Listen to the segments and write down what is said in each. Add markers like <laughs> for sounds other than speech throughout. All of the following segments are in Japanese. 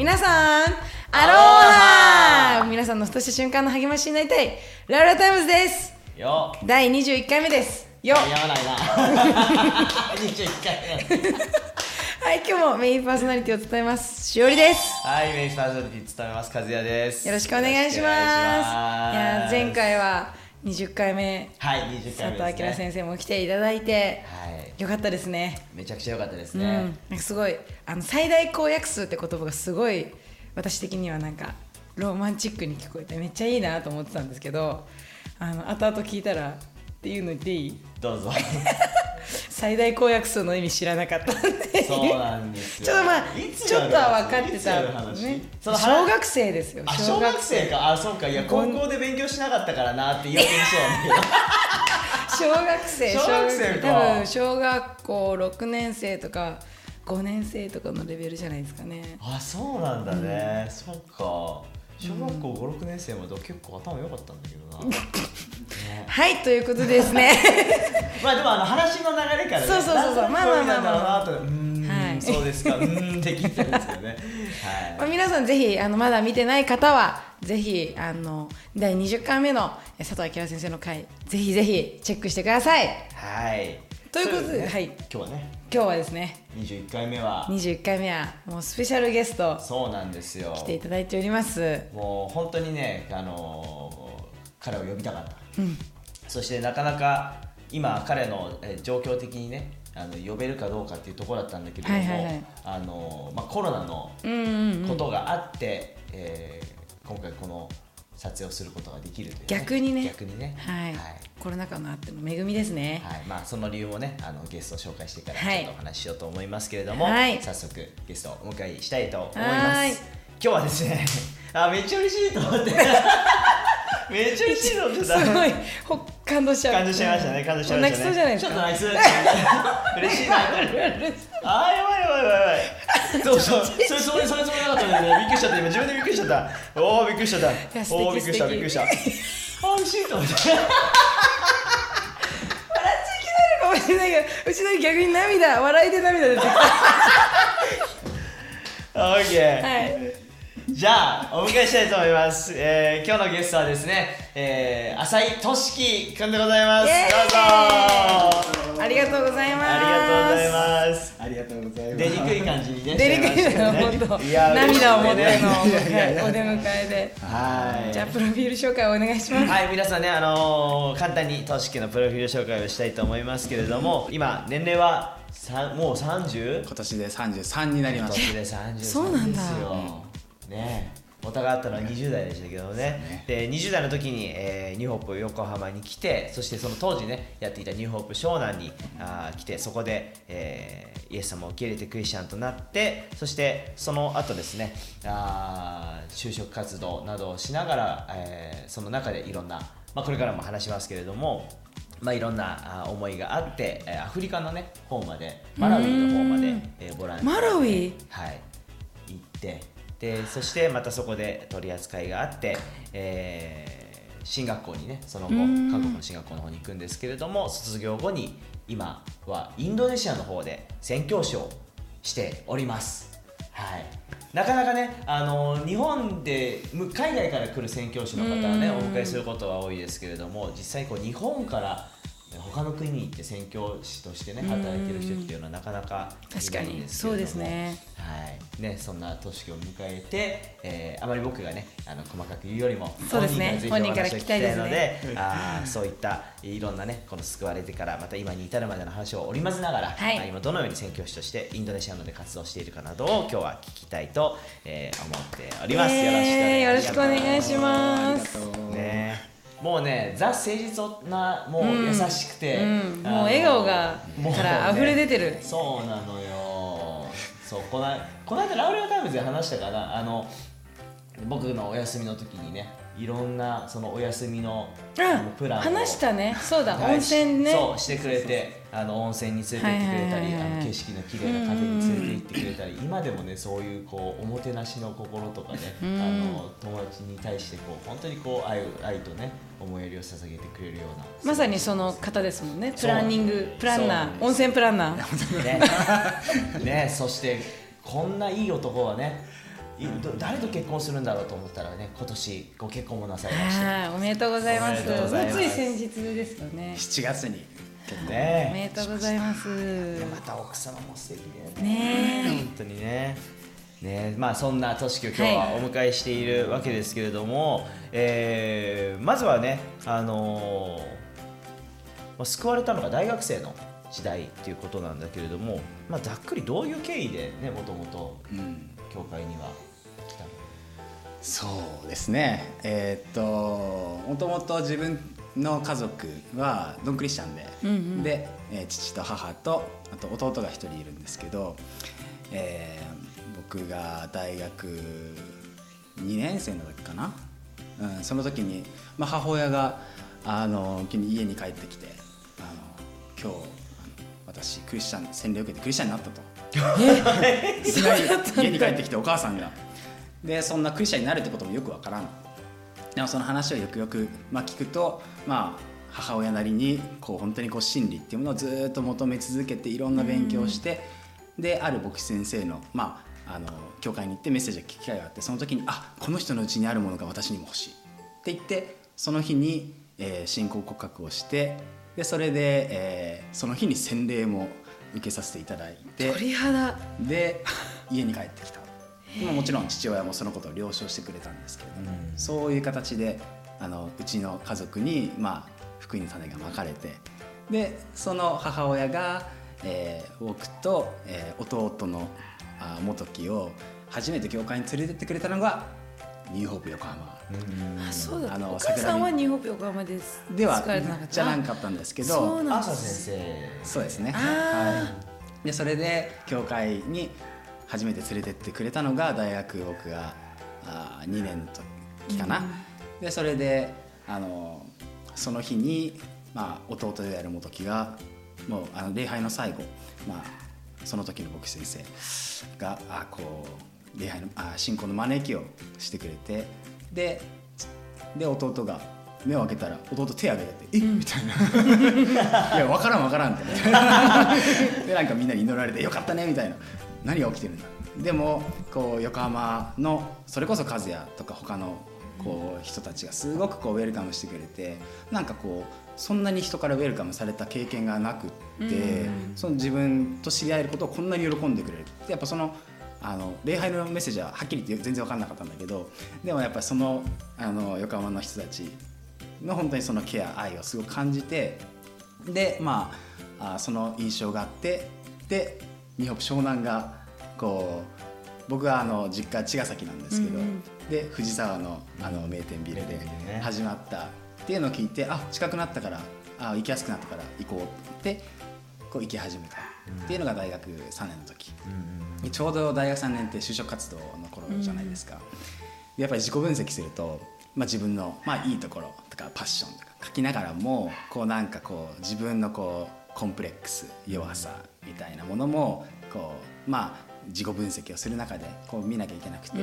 皆さんアロハ皆さんのふとした瞬間の励ましになりたい。 Laule'a Times です。よ。第21回目です。よ。やらないな。<laughs> 21回目。はい今日もメインパーソナリティを務めますしおりです。はいメインパーソナリティ務めます和也です。よろしくお願いします。よろくお願いします。いや前回は20回目。はい20回目佐藤明先生も来ていただいてはい。よかったですね。めちゃくちゃ良かったですうん、ね、なんかすごいあの最大公約数って言葉がすごい私的にはなんかロマンチックに聞こえてめっちゃいいなと思ってたんですけどあの後々聞いたらっていうの言っていい？どうぞ <laughs> 最大公約数の意味知らなかったんで。そうなんですよ。ちょっとまあちょっとは分かってた話ね。その小学生ですよあ小学生か。あそうか。いや高校で勉強しなかったからなって言うてそうなんだけど小学生小学生か。多分小学校6年生とか5年生とかのレベルじゃないですかね。あそうなんだね、そっか小学校56年生までは結構頭良かったんだけどな、ね。はいということでですね。<laughs> まあでもあの話の流れからねそうそうそうそう。まあまあまあまあ。なとうーん、はい。そうですか。うーんって聞いてるんですよね。<laughs> まあ、皆さんぜひあのまだ見てない方はぜひあの第20回目のえ佐藤明先生の回ぜひぜひチェックしてください。はい。はいということでね。はい。今日はね今日はですね21回目は。21回目はもうスペシャルゲストそうなんですよ。来ていただいております。もう本当にね、あのー彼を呼びたかった、そしてなかなか今彼のえー状況的にねあの呼べるかどうかっていうところだったんだけれども、はいはいはい。あのーまあ、コロナのうんうんうん。ことがあって、えー今回この撮影をすることができるという、逆にね。逆にね。はい、はい。コロナ禍のあっての恵みですね。はい。まあ、その理由をねあのゲストを紹介してからはい。ちょっとお話ししようと思いますけれども、はい。早速ゲストをお迎えしたいと思いまはい。す今日はですね <laughs> あめっちゃ嬉しいと思って。<laughs> めっちゃ嬉しいと思ってた。すごい。ほっ感動しちゃう。感動しちゃいましたね。感動しちゃいましたね。泣きそうじゃないですか。ちょっと泣きそう嬉しいな。<laughs> あやばいやばいやばいそうそう。それそれそれそれなかったんだよねびっくりしちゃった今自分でびっくりしちゃった。おおびっくりしちゃった。おおびっくりしたびっくりした。あー嬉し <laughs> いと思ってかもしれないけどうちの逆に涙笑いで涙出てきたオッケー。はい。じゃあお迎えしたいと思います、えー、今日のゲストはですね、えー、浅井俊樹くんでございます。どうぞ。ありがとうございます。ありがとうございます。ありがとうございます。出にくい感じにね出にくいのしちゃました本当。ねいや涙を持ってのお出迎えで。はい。じゃあプロフィール紹介をお願いします。はい皆さんねあのー簡単に俊樹のプロフィール紹介をしたいと思いますけれども今年齢はさもう 30? 今年で33になりまし年で33ですよ。そうなんだ。ねお互い会ったのは20代でしたけどね。で20代の時に、えーニューホープ横浜に来てそしてその当時ねやっていたニューホープ湘南にあー来てそこで、えーイエス様を受け入れてクリスチャンとなってそしてその後ですねあー就職活動などをしながら、えーその中でいろんな、まあ、これからも話しますけれどもまあ、いろんなあ思いがあって、えーアフリカのね方までマラウイの方まで、えーボランティアマラウイはい、行ってでそしてまたそこで取り扱いがあって、えー進学校にねその後うん。韓国の進学校の方に行くんですけれども卒業後に今はインドネシアの方で宣教師をしております。はい。なかなかね、あの日本でむ海外から来る宣教師の方はねうん。お迎えすることは多いですけれども実際こう日本から他の国に行って宣教師としてね働いてる人っていうのはなかなか確かに。そうですね。はい。ね、そんな年を迎えて、えーあまり僕がねあの細かく言うよりもそうですね。本人から聞きたいのであーそういったいろんなねこの救われてからまた今に至るまでの話を織り交ぜながら、はい。まあ今どのように宣教師としてインドネシアので活動しているかなどを今日は聞きたいと、えー思っております、えーよろしくお願いします。ねもうねザ誠実なもう優しくて、うんもう笑顔がもうねから溢れ出てる。そうなのよ。そうこのこの間 Laule'a Times で話したかな。あの僕のお休みの時にねいろんなそのお休みのプランを話したね。そうだはい温泉ね。そうしてくれてあの温泉に連れて行ってくれたりあの景色の綺麗なカフェに連れて行ってくれたり今でもねそういうこうおもてなしの心とかねあの友達に対してこう本当にこう愛を愛とね思いやりを捧げてくれるような。まさにその方ですもんね。プランニングプランナー温泉プランナー。ね。ね。そしてこんないい男はね誰と結婚するんだろうと思ったらね今年ご結婚もなさいましたあーおめでとうございます。おめでとうございます。つい先日ですよね。7月に結構おねめでとうございます。また奥様も素敵でね。本当にね。ねまあそんなとしきを今日はお迎えしているわけですけれども、えーまずはねあのーまあ救われたのが大学生の時代っていうことなんだけれども、まあ、ざっくりどういう経緯でねもともとうん。教会には来たの？そうですね。えーっともともと自分の家族はドンクリスチャンで、うんうん。で、えー父と母とあと弟が一人いるんですけど、えー僕が大学2年生の時かな、うん、その時に、まあ、母親があの家に帰ってきてあの今日私クリスチャン洗礼を受けてクリスチャンになったと。<laughs> いきなり家に帰ってきてお母さんが。でそんなクリスチャンになるってこともよくわからん。でもその話をよくよく、まあ、聞くとまあ母親なりにこう本当にこう真理っていうものをずーっと求め続けていろんな勉強をして、である牧師先生のまああの教会に行ってメッセージを聞く機会があってその時にあこの人のうちにあるものが私にも欲しい。って言ってその日に、えー信仰告白をしてでそれで、えーその日に洗礼も受けさせていただいて鳥肌。で家に帰ってきた。まあもちろん父親もそのことを了承してくれたんですけれども、そういう形であのうちの家族に、まあ、福音の種がまかれてでその母親が、えー僕と、えー弟のあ元木を初めて教会に連れてってくれたのがニューホープ横浜。あそうだあのお母さんは桜ニューホープ横浜です。ではじゃなかったんですけどそうなん朝です先生。そうですね。あはい。でそれで教会に初めて連れてってくれたのが大学僕があ2年の時かな。でそれであのその日にまあ弟である元木がもうあの礼拝の最後まあその時の牧師先生があこう礼拝のあ信仰の招きをしてくれてでで弟が目を開けたら弟手挙げてて「えみたいな「いや分からん分からん」って。ね <laughs> でなんかみんなに祈られて「よかったね」みたいな「何が起きてるんだ」でもこう横浜のそれこそ和也とか他のこう人たちがすごくこうウェルカムしてくれてなんかこうそんなに人からウェルカムされた経験がなくって、その自分と知り合えることをこんなに喜んでくれる。でやっぱそのあの礼拝のメッセージははっきり言って全然分かんなかったんだけどでもやっぱりそのあの横浜の人たちの本当にそのケア愛をすごく感じてでまああその印象があってで日本湘南がこう僕はあの実家茅ヶ崎なんですけど、で藤沢のあの名店ビルでね。始まったっていうのを聞いてあ近くなったからあ行きやすくなったから行こうってこう行き始めた。っていうのが大学3年の時、ちょうど大学3年って就職活動の頃じゃないですか、でやっぱり自己分析すると、まあ、自分の、まあ、いいところとかパッションとか書きながらもこうなんかこう自分のこうコンプレックス弱さみたいなものもこうまあ自己分析をする中でこう見なきゃいけなくて、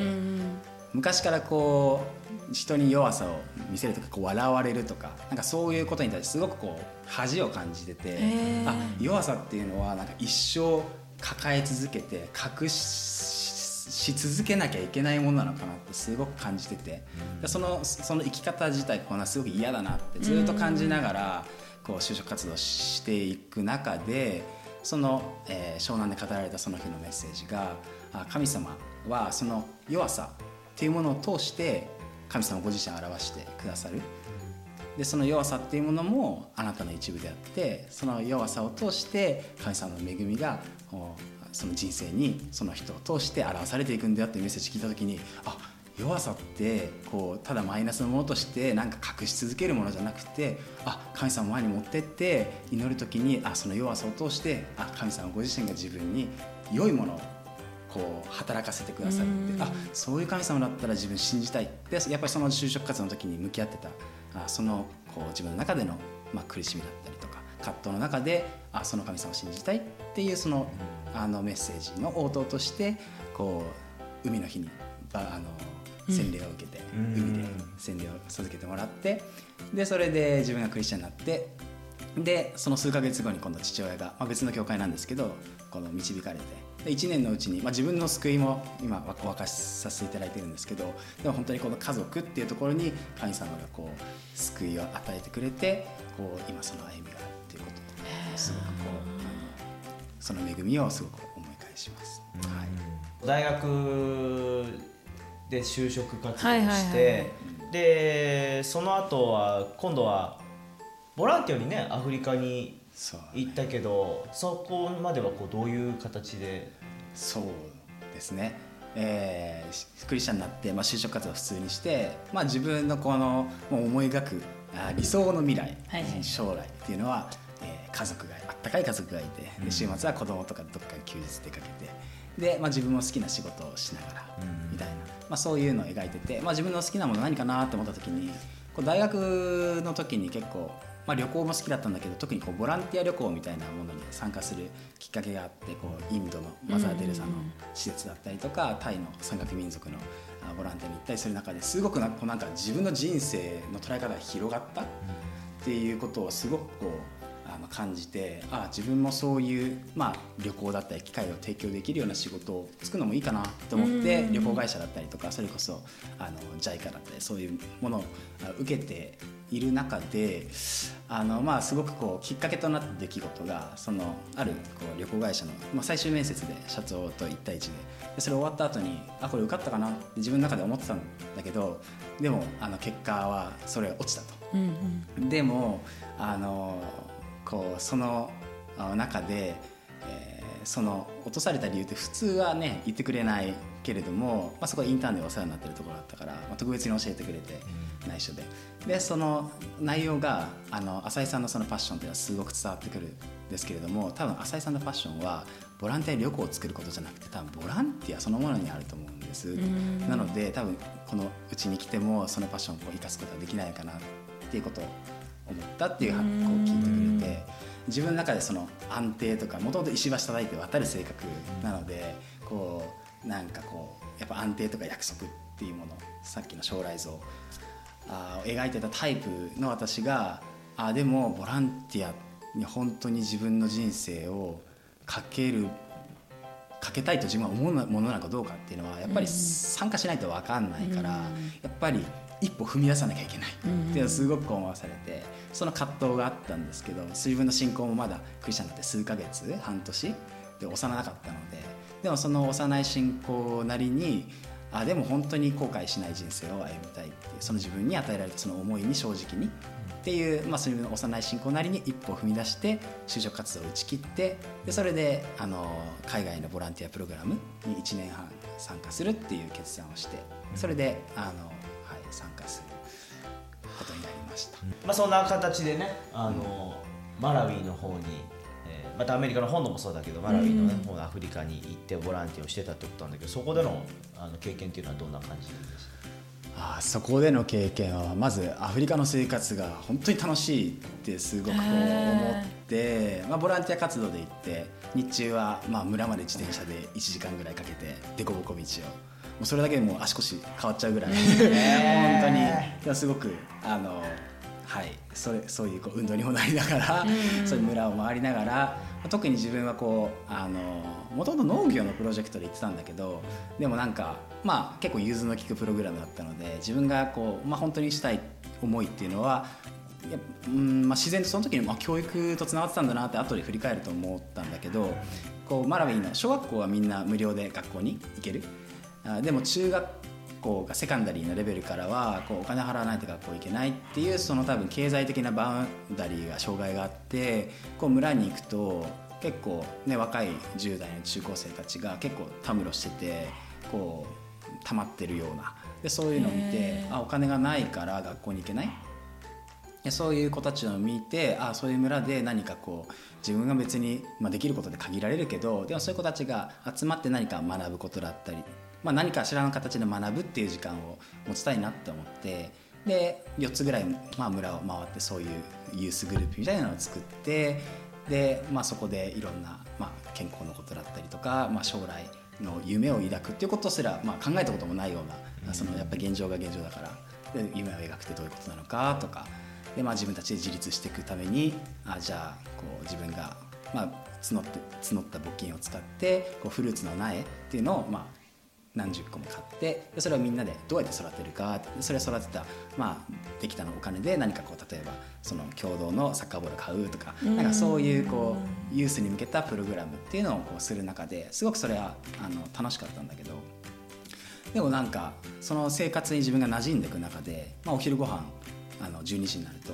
昔からこう人に弱さを見せるとかこう笑われるとかなんかそういうことに対してすごくこう恥を感じてて、あ弱さっていうのはなんか一生抱え続けて隠しし続けなきゃいけないものなのかなってすごく感じてて、でそのその生き方自体こうなすごく嫌だなってずっと感じながらこう就職活動していく中でその、えー湘南で語られたその日のメッセージがあ神様はその弱さっていうものを通して神様ご自身を表してくださる。でその弱さっていうものもあなたの一部であってその弱さを通して神様の恵みがその人生にその人を通して表されていくんだよっていうメッセージ聞いた時にあ弱さってこうただマイナスのものとしてなんか隠し続けるものじゃなくてあ神様前に持ってって祈る時にあその弱さを通してあ神様ご自身が自分に良いものをこう働かせてくださるって。あそういう神様だったら自分信じたいでやっぱりその就職活動の時に向き合ってた。あそのこう自分の中での、まあ、苦しみだったりとか葛藤の中であその神様を信じたいっていうそのあのメッセージの応答としてこう海の日にばあの洗礼を受けて、うん。海で洗礼を授けてもらってでそれで自分がクリスチャンになってでその数ヶ月後に今度父親が、まあ、別の教会なんですけどこの導かれてで1年のうちに、まあ、自分の救いも今わ沸かさせていただいてるんですけどでも本当にこの家族っていうところに神様がこう救いを与えてくれてこう今その歩みがあるっていうことすごくこう、うん、その恵みをすごく思い返します。はい、大学で就職活動して、はいはいはい、でその後は今度はボランティアにねアフリカに行ったけどそ,、こまではこうどういう形で？そうですね。えー、クリスチャンになって、まあ、就職活動を普通にして、まあ、自分のこのもう思い描くあ理想の未来、はい、将来っていうのは、えー、家族があったかい家族がいてで週末は子供とかどっか休日出かけてで、まあ、自分も好きな仕事をしながらみたいな、まあ、そういうのを描いてて、まあ、自分の好きなもの何かなと思った時にこう大学の時に結構まあ、旅行も好きだったんだけど特にこうボランティア旅行みたいなものに参加するきっかけがあってこうインドのマザー・テレサの施設だったりとかタイの山岳民族のボランティアに行ったりする中ですごくなこうなんか自分の人生の捉え方が広がったっていうことをすごくこう感じてあ自分もそういう、まあ、旅行だったり機会を提供できるような仕事をつくのもいいかなと思って旅行会社だったりとかそれこそあの JICA だったりそういうものを受けている中であの、まあ、すごくこうきっかけとなった出来事がそのあるこう旅行会社の、まあ、最終面接で社長と1対1ででそれ終わった後にあこれ受かったかなって自分の中で思ってたんだけどでもあの結果はそれ落ちたと。うんうん、でもあのこうその中で、えー、その落とされた理由って普通はね言ってくれないけれども、まあ、そこインターンでお世話になってるところだったから、まあ、特別に教えてくれて内緒で。でその内容があの浅井さんのそのパッションっていうのはすごく伝わってくるんですけれども多分浅井さんのパッションはボランティア旅行を作ることじゃなくて多分ボランティアそのものにあると思うんです。なので多分このうちに来てもそのパッションを生かすことはできないかなっていうことを思ったっていうこう聞いてくれて自分の中でその安定とかもともと石橋叩いて渡る性格なのでこうなんかこうやっぱ安定とか約束っていうものさっきの将来像あ描いてたタイプの私があでもボランティアに本当に自分の人生をかけるかけたいと自分は思うものなのかどうかっていうのはやっぱり参加しないと分かんないから、やっぱり一歩踏み出さなきゃいけない。っていうのをすごく思わされてその葛藤があったんですけど水分の信仰もまだクリスチャンになって数ヶ月半年で幼かったのででもその幼い信仰なりにあでも本当に後悔しない人生を歩みたいってその自分に与えられたその思いに正直にっていう、まあ、そういう幼い信仰なりに一歩踏み出して就職活動を打ち切ってでそれであの海外のボランティアプログラムに1年半参加するっていう決断をしてそれであの参加することになりました、まあ、そんな形でねあの、うん、マラウィの方に、えー、またアメリカの本土もそうだけどマラウィの、ね、方のアフリカに行ってボランティアをしてたってことなんだけどそこでのあの経験っていうのはどんな感じでしたあそこでの経験はまずアフリカの生活が本当に楽しいってすごく思って、まあ、ボランティア活動で行って日中はまあ村まで自転車で1時間ぐらいかけて凸凹道をもうそれだけでもう足腰変わっちゃうぐらい。本当に。すごくあのはいそれそういうこう運動にもなりながら、そういう村を回りながら特に自分はこうあのもともと農業のプロジェクトで行ってたんだけどでもなんかまあ結構融通の利くプログラムだったので自分がこう、まあ、本当にしたい思いっていうのはやうんまあ、自然とその時に、まあ、教育とつながってたんだなって後で振り返ると思ったんだけどこうマラウィの小学校はみんな無料で学校に行ける。あでも中学校がセカンダリーのレベルからはこうお金払わないと学校行けないっていうその多分経済的なバウンダリーが障害があってこう村に行くと結構ね若い10代の中高生たちが結構たむろしててこう溜まってるような。でそういうのを見てあお金がないから学校に行けない？そういう子たちを見てあそういう村で何かこう自分が別に、まあ、できることで限られるけどでもそういう子たちが集まって何か学ぶことだったりまあ、何かしらの形で学ぶっていう時間を持ちたいなって思ってで4つぐらい、まあ、村を回ってそういうユースグループみたいなのを作ってで、まあ、そこでいろんな、まあ、健康のことだったりとか、まあ、将来の夢を抱くっていうことすら、まあ、考えたこともないような、そのやっぱ現状が現状だから。で夢を描くってどういうことなのかとか。で、まあ、自分たちで自立していくためにあじゃあこう自分が、まあ、募って募った募金を使ってこうフルーツの苗っていうのを、まあ、何十個も買ってでそれをみんなでどうやって育てるかそれを育てた、まあ、できたのお金で何かこう例えばその共同のサッカーボール買うとかなんかそういうこうユースに向けたプログラムっていうのをこうする中ですごくそれはあの楽しかったんだけどでもなんかその生活に自分が馴染んでいく中で、まあ、お昼ご飯あの12時になると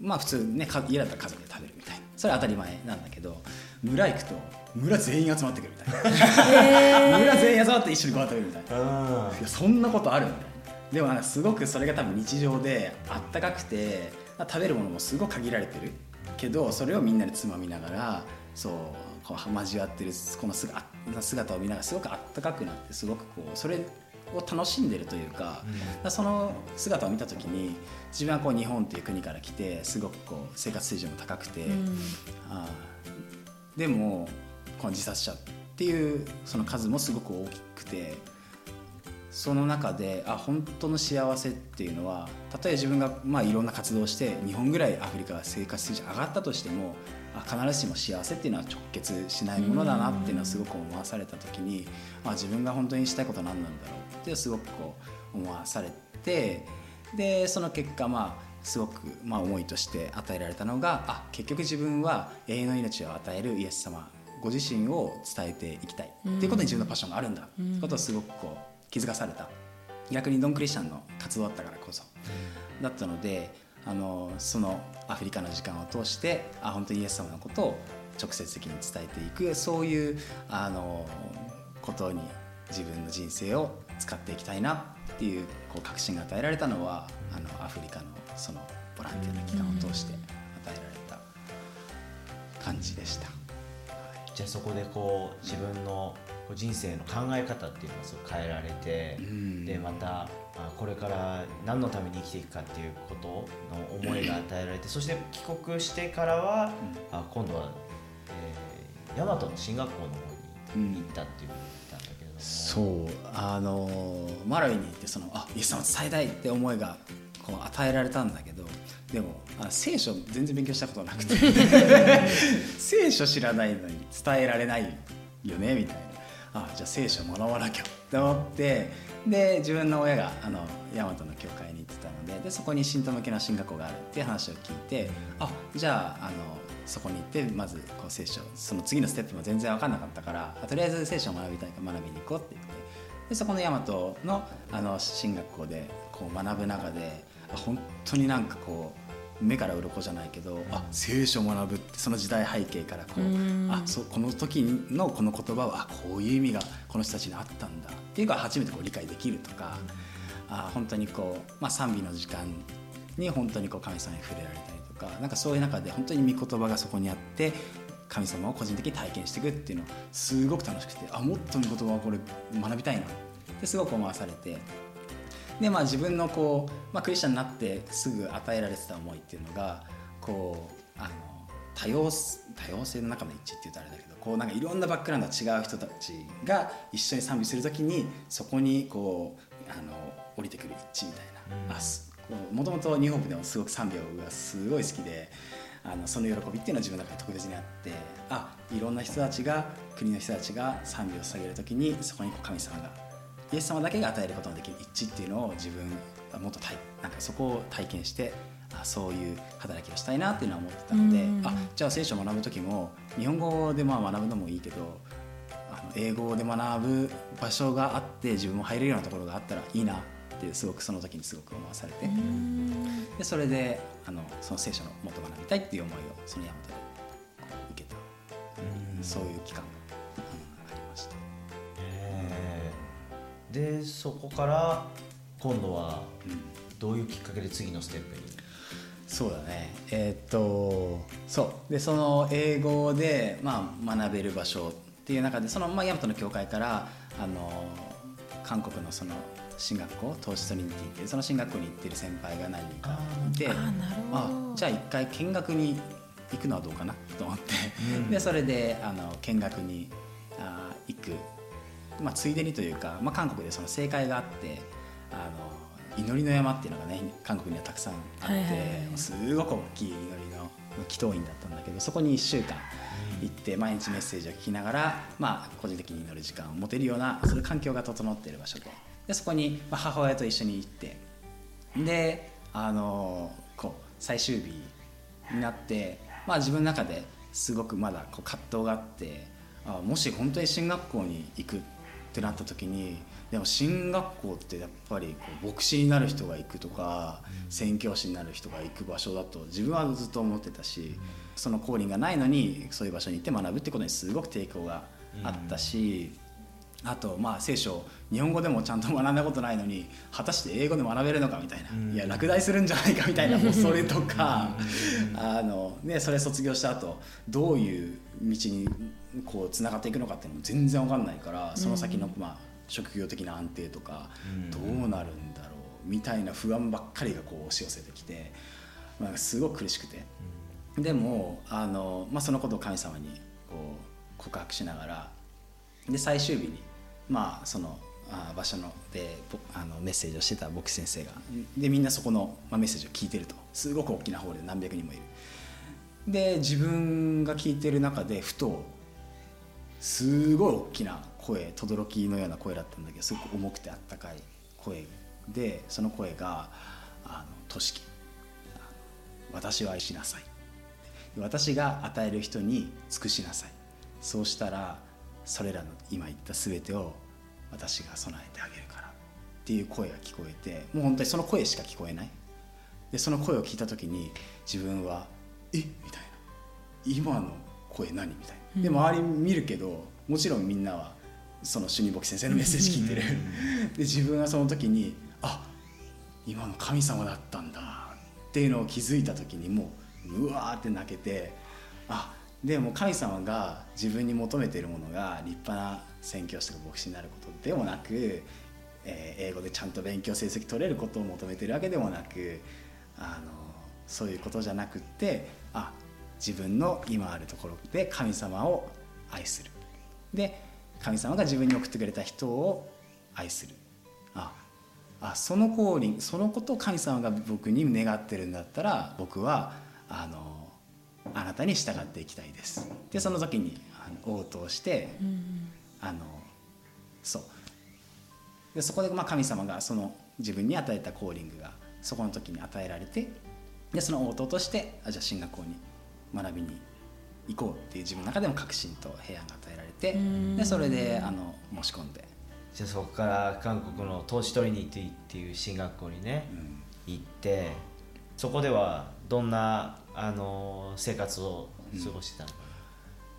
まあ普通ねか家だったら家族で食べるみたいな。それは当たり前なんだけど村行くと村全員集まってくるみたいな。村全員集まって一緒にご飯食べるみたいな。いやそんなことあるみたいなでもなんかすごくそれが多分日常であったかくて食べるものもすごく限られてるけどそれをみんなでつまみながらそうこう交わってるこの姿姿を見ながらすごくあったかくなってすごくこうそれを楽しんでるというか,、その姿を見た時に自分はこう日本という国から来てすごくこう生活水準も高くて、あでもこの自殺者っていうその数もすごく大きくてその中であ本当の幸せっていうのはたとえ自分がまあいろんな活動をして日本ぐらいアフリカが生活水準上がったとしてもあ必ずしも幸せっていうのは直結しないものだなっていうのはすごく思わされた時にあ自分が本当にしたいことは何なんだろうってすごくこう思わされてでその結果まあすごくまあ思いとして与えられたのがあ結局自分は永遠の命を与えるイエス様ご自身を伝えていきたい。っていうことに自分のパッションがあるんだ。ってことをすごくこう気づかされた。逆にドンクリスチャンの活動だったからこそ。だったのであのそのアフリカの時間を通してあ本当にイエス様のことを直接的に伝えていく。そういうあのことに自分の人生を使っていきたいなっていうこう確信が与えられたのはあのアフリカのそのボランティアの期間を通して与えられた感じでした。じゃあそこでこう自分の人生の考え方っていうのをすごく変えられて、うん、でまたこれから何のために生きていくかっていうことの思いが与えられてそして帰国してからは、うん、あ今度は、えー、大和の進学校の方に行ったっていうふうに言ったんだけれども、そう。あのマラウイに行ってそのあイエス様伝えたいって思いがこう与えられたんだけどでもあ聖書全然勉強したことなくて。<laughs> 聖書知らないのに伝えられないよねみたいな。あじゃあ聖書学ばなきゃって思ってで自分の親があの大和の教会に行ってたのででそこに信徒向けの進学校があるっていう話を聞いてあじゃああのそこに行ってまずこう聖書その次のステップも全然分かんなかったからとりあえず聖書を学びたいから学びに行こうって言ってでそこの大和のあの進学校でこう学ぶ中で本当になんかこう目から鱗じゃないけどあ聖書を学ぶってその時代背景からこうあそうこの時のこの言葉はあこういう意味がこの人たちにあったんだっていうか初めてこう理解できるとかあ本当にこう、まあ、賛美の時間に本当にこう神様に触れられたりとかなんかそういう中で本当に御言葉がそこにあって神様を個人的に体験していくっていうのすごく楽しくてあもっと御言葉をこれ学びたいなってすごく思わされてでまあ自分のこう、まあ、クリスチャンになってすぐ与えられてた思いっていうのがこうあの多様多様性の中の一致って言うとあれだけどこうなんかいろんなバックグラウンド違う人たちが一緒に賛美する時にそこにこうあの降りてくる一致みたいな、うん、もともと日本でもすごく賛美がすごい好きであのその喜びっていうのは自分の中で特別にあってあいろんな人たちが国の人たちが賛美を捧げる時にそこに神様がイエス様だけが与えることのできる一致っていうのを自分はもっとなんかそこを体験してあそういう働きをしたいなっていうのは思ってたので、あじゃあ聖書を学ぶ時も日本語でまあ学ぶのもいいけどあの英語で学ぶ場所があって自分も入れるようなところがあったらいいなってすごくその時にすごく思わされて。でそれであのその聖書のもっと学びたいっていう思いをその山本で受けた。そういう期間がでそこから今度はどういうきっかけで次のステップに？そうだね。えー、っとそう。でその英語で、まあ、学べる場所っていう中でその、まあ、大和の教会からあの韓国のその進学校投資トリニティっていうその進学校に行ってる先輩が何人かいてあじゃあ一回見学に行くのはどうかなと思って、うん、でそれであの見学にあ行くまあ、ついでにというか、まあ、韓国でその正解があってあの祈りの山っていうのがね韓国にはたくさんあって、はいはいはい、すごく大きい祈りの祈祷院だったんだけどそこに1週間行って毎日メッセージを聞きながら、まあ、個人的に祈る時間を持てるようなそういう環境が整っている場所で。でそこに、まあ、母親と一緒に行ってであのこう最終日になって、まあ、自分の中ですごくまだこう葛藤があってあもし本当に進学校に行くってなった時にでも進学校ってやっぱりこう牧師になる人が行くとか宣教師になる人が行く場所だと自分はずっと思ってたしその降臨がないのにそういう場所に行って学ぶってことにすごく抵抗があったし。あとまあ聖書日本語でもちゃんと学んだことないのに果たして英語で学べるのかみたいな、いや落第するんじゃないかみたいなもうそれとか、あのね、それ卒業した後どういう道にこうつながっていくのかっていうのも全然わかんないからその先のまあ職業的な安定とかどうなるんだろうみたいな不安ばっかりがこう押し寄せてきて、まあ、すごく苦しくて。でもあの、まあ、そのことを神様にこう告白しながらで最終日にまあそのあ場所のでぼあのメッセージをしてた牧師先生がでみんなそこの、まあ、メッセージを聞いてると。すごく大きなホールで何百人もいるで自分が聞いてる中でふとすごい大きな声轟のような声だったんだけどすごく重くてあったかい声でその声が「あのとしき私を愛しなさい」私が与える人に尽くしなさい。そうしたらそれらの今言った全てを私が備えてあげるから。っていう声が聞こえてもう本当にその声しか聞こえない。でその声を聞いた時に自分は「え？みたいな「今の声何?」みたいな。で周り見るけどもちろんみんなはその主任牧師先生のメッセージ聞いてる。<laughs> で自分はその時に「あ今の神様だったんだ」っていうのを気づいた時にもううわーって泣けてあでも神様が自分に求めているものが立派な宣教師とか牧師になることでもなく、えー英語でちゃんと勉強成績取れることを求めているわけでもなくあのそういうことじゃなくってあ自分の今あるところで神様を愛する。で神様が自分に送ってくれた人を愛する。ああその降臨そのことを神様が僕に願ってるんだったら僕はあのあなたに従っていきたいです。でその時に応答して、あのそう。でそこでまあ神様がその自分に与えたコーリングがそこの時に与えられてでその応答としてあじゃあ進学校に学びに行こうっていう自分の中でも確信と平安が与えられてでそれであの申し込んで、じゃあそこから韓国の投資トリニティっていう進学校にね、うん。行ってそこではどんなあの生活を過ごしてたの？か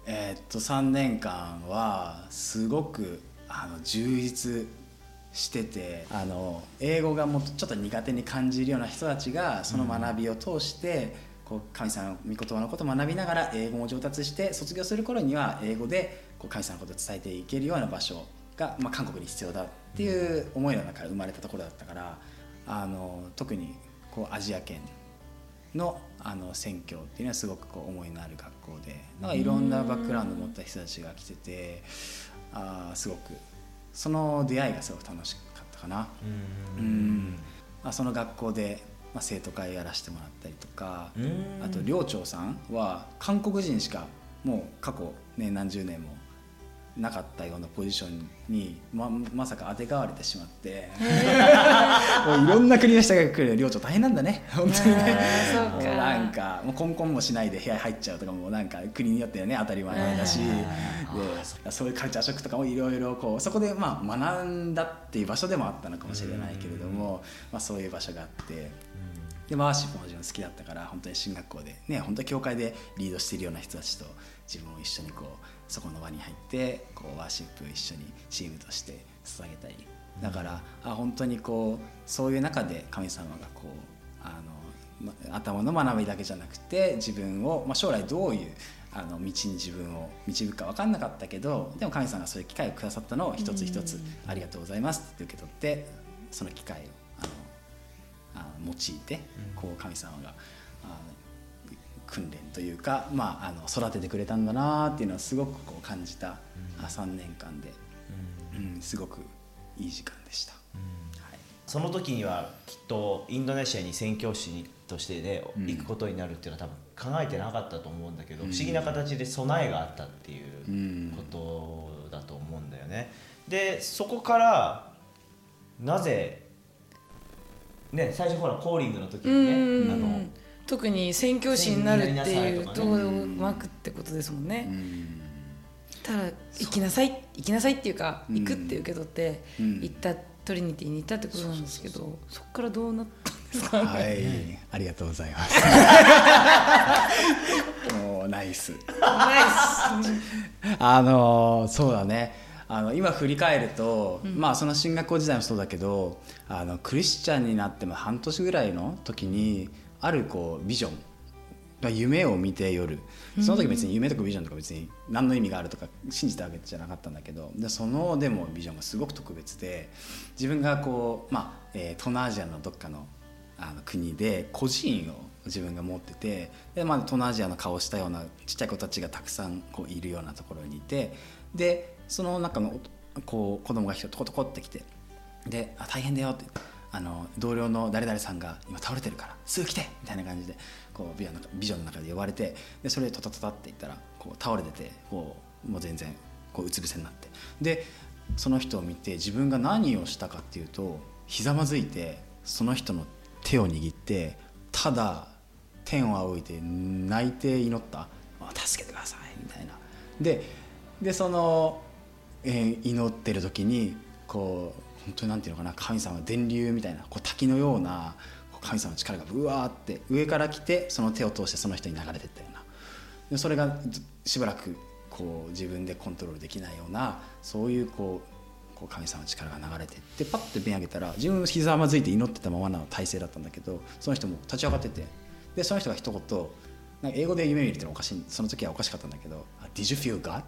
えーっと3年間はすごくあの充実しててあの英語がもっとちょっと苦手に感じるような人たちがその学びを通して、こう神様の御言葉のことを学びながら英語も上達して卒業する頃には英語でこう神様のことを伝えていけるような場所が、まあ、韓国に必要だっていう思いの中から生まれたところだったからあの特にこうアジア圏のあの選挙っていうのはすごくこう思いのある学校でなんかいろんなバックグラウンドを持った人たちが来ててあーすごくその出会いがすごく楽しかったかな。なうん。まあ、その学校で、まあ、生徒会やらせてもらったりとかうん。あと寮長さんは韓国人しかもう過去、ね、何十年もなかったようなポジションにままさかあてがわれてしまって。<laughs> もういろんな国の人が来る寮長大変なんだね。本当にね。うか。もうなんかもうコンコンもしないで部屋入っちゃうとかもなんか国によってはね当たり前だし。でそういうカルチャーショックとかもいろいろこうそこでまあ学んだっていう場所でもあったのかもしれないけれども、まあ、そういう場所があって。でワーシップももちろん好きだったから本当に進学校でね本当に教会でリードしているような人たちと自分も一緒にこうそこの輪に入ってこうワーシップを一緒にチームとして捧げたり。だからあ本当にこうそういう中で神様がこうあのま頭の学びだけじゃなくて自分を、まあ、将来どういうあの道に自分を導くか分かんなかったけどでも神様がそういう機会をくださったのを一つ一つありがとうございますって受け取ってその機会をあのあの用いてこう神様があの訓練というか、まあ、あの育ててくれたんだなっていうのはすごくこう感じた、あ3年間で、うん、すごくいい時間でした。はい。その時にはきっとインドネシアに宣教師としてね、行くことになるっていうのは多分考えてなかったと思うんだけど、不思議な形で備えがあったっていうことだと思うんだよね。でそこからなぜね最初ほらコーリングの時にねあの特に宣教師になるっていうととうまくってことですもんね。ただ行きなさい行きなさいっていうか行くって受け取って行ったトリニティに行ったってことなんですけどそこからどうなったんですか、ね、はい。<laughs> ありがとうございます。<laughs> もうナイス。ナイあのそうだね。あの今振り返ると、うん、まあその進学校時代もそうだけどあのクリスチャンになっても半年ぐらいの時にあるこうビジョン夢を見て夜。その時別に夢とかビジョンとか別に何の意味があるとか信じたわけじゃなかったんだけど。でそのでもビジョンがすごく特別で。自分がこう、まあえー、東南アジアのどっかのあの国で孤児院を自分が持ってて。で、まあ、東南アジアの顔したようなちっちゃい子たちがたくさんこういるようなところにいて。でその中のこう子供が一人トコトコってきて。であ大変だよってあの同僚の誰々さんが今倒れてるからすぐ来てみたいな感じでこうビジョンのビジョンの中で呼ばれてでそれでトタトタって言ったらこう倒れててこうもう全然こううつ伏せになってでその人を見て自分が何をしたかっていうとひざまずいてその人の手を握ってただ天を仰いで泣いて祈った「助けてください」みたいな。ででその、えー、祈ってる時にこう本当になんていうのかな神様電流みたいなこう滝のような神様の力がうわーって上から来てその手を通してその人に流れていったような。でそれがしばらくこう自分でコントロールできないようなそういうこうこう神様の力が流れていってパッて目上げたら自分ひざまずいて祈ってたままの体勢だったんだけどその人も立ち上がっててでその人が一言なんか英語で夢見るってのはおかしいその時はおかしかったんだけど「Did you feel God?」っ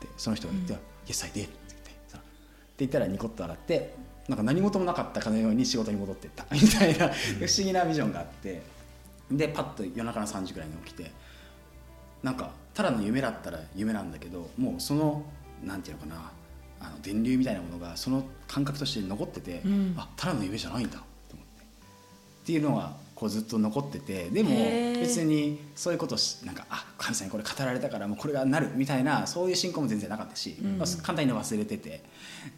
てその人が言って「うん、Yes I did」って言ってって言ったらニコッと笑ってなんか何事もなかったかのように仕事に戻っていった。<laughs> みたいな不思議なビジョンがあって。でパッと夜中の3時ぐらいに起きてなんかただの夢だったら夢なんだけどもうそのなんていうのかなあの電流みたいなものがその感覚として残ってて、うん、あただの夢じゃないんだ。と思ってっていうのがこうずっと残ってて。でも別にそういうことなんかあ神様にこれ語られたからもうこれがなるみたいなそういう信仰も全然なかったし、うん、簡単に忘れてて。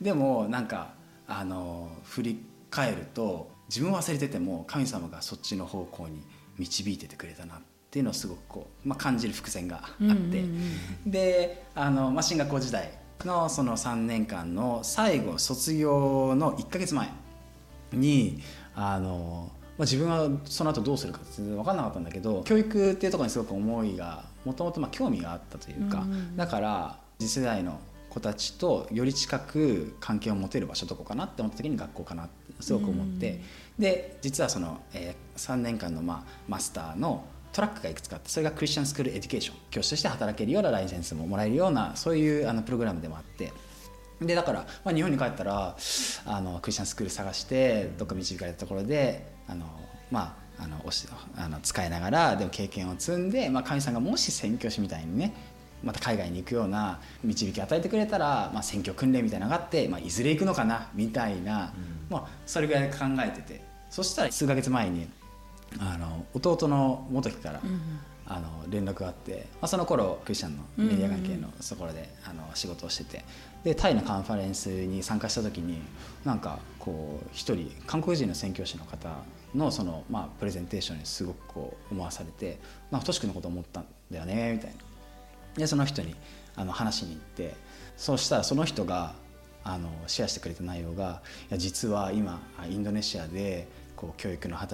でもなんかあの振り返ると自分忘れてても神様がそっちの方向に導いててくれたなっていうのをすごくこう、まあ、感じる伏線があって、うんうんうん、であの、まあ、進学校時代のその3年間の最後卒業の1か月前にあの、まあ、自分はその後どうするか全然分かんなかったんだけど教育っていうところにすごく思いがもともと興味があったというか、うんうん、だから次世代の子たちとより近く関係を持てる場所どこかなって思った時に学校かなってすごく思って、で実はその、えー、3年間の、まあ、マスターのトラックがいくつかあってそれがクリスチャンスクールエデュケーション教師として働けるようなライセンスももらえるようなそういうあのプログラムでもあってでだから、まあ、日本に帰ったらあのクリスチャンスクール探してどっか導かれたところであのまああのあの使いながらでも経験を積んで、まあ、神さんがもし宣教師みたいにねまた海外に行くような導きを与えてくれたら、まあ、選挙訓練みたいなのがあって、まあ、いずれ行くのかなみたいな、うん、まあ、それぐらい考えてて。そしたら数か月前にあの弟の元木から、うん、あの連絡があって、まあ、その頃クリスチャンのメディア関係のところで、あの仕事をしてて。でタイのカンファレンスに参加した時になんかこう一人韓国人の宣教師の方のその、まあ、プレゼンテーションにすごくこう思わされて「なんかトシ君のこと思ったんだよね」みたいな。でその人にあの話しに行ってそうしたらその人があのシェアしてくれた内容がいや実は今インドネシアでこう教育の畑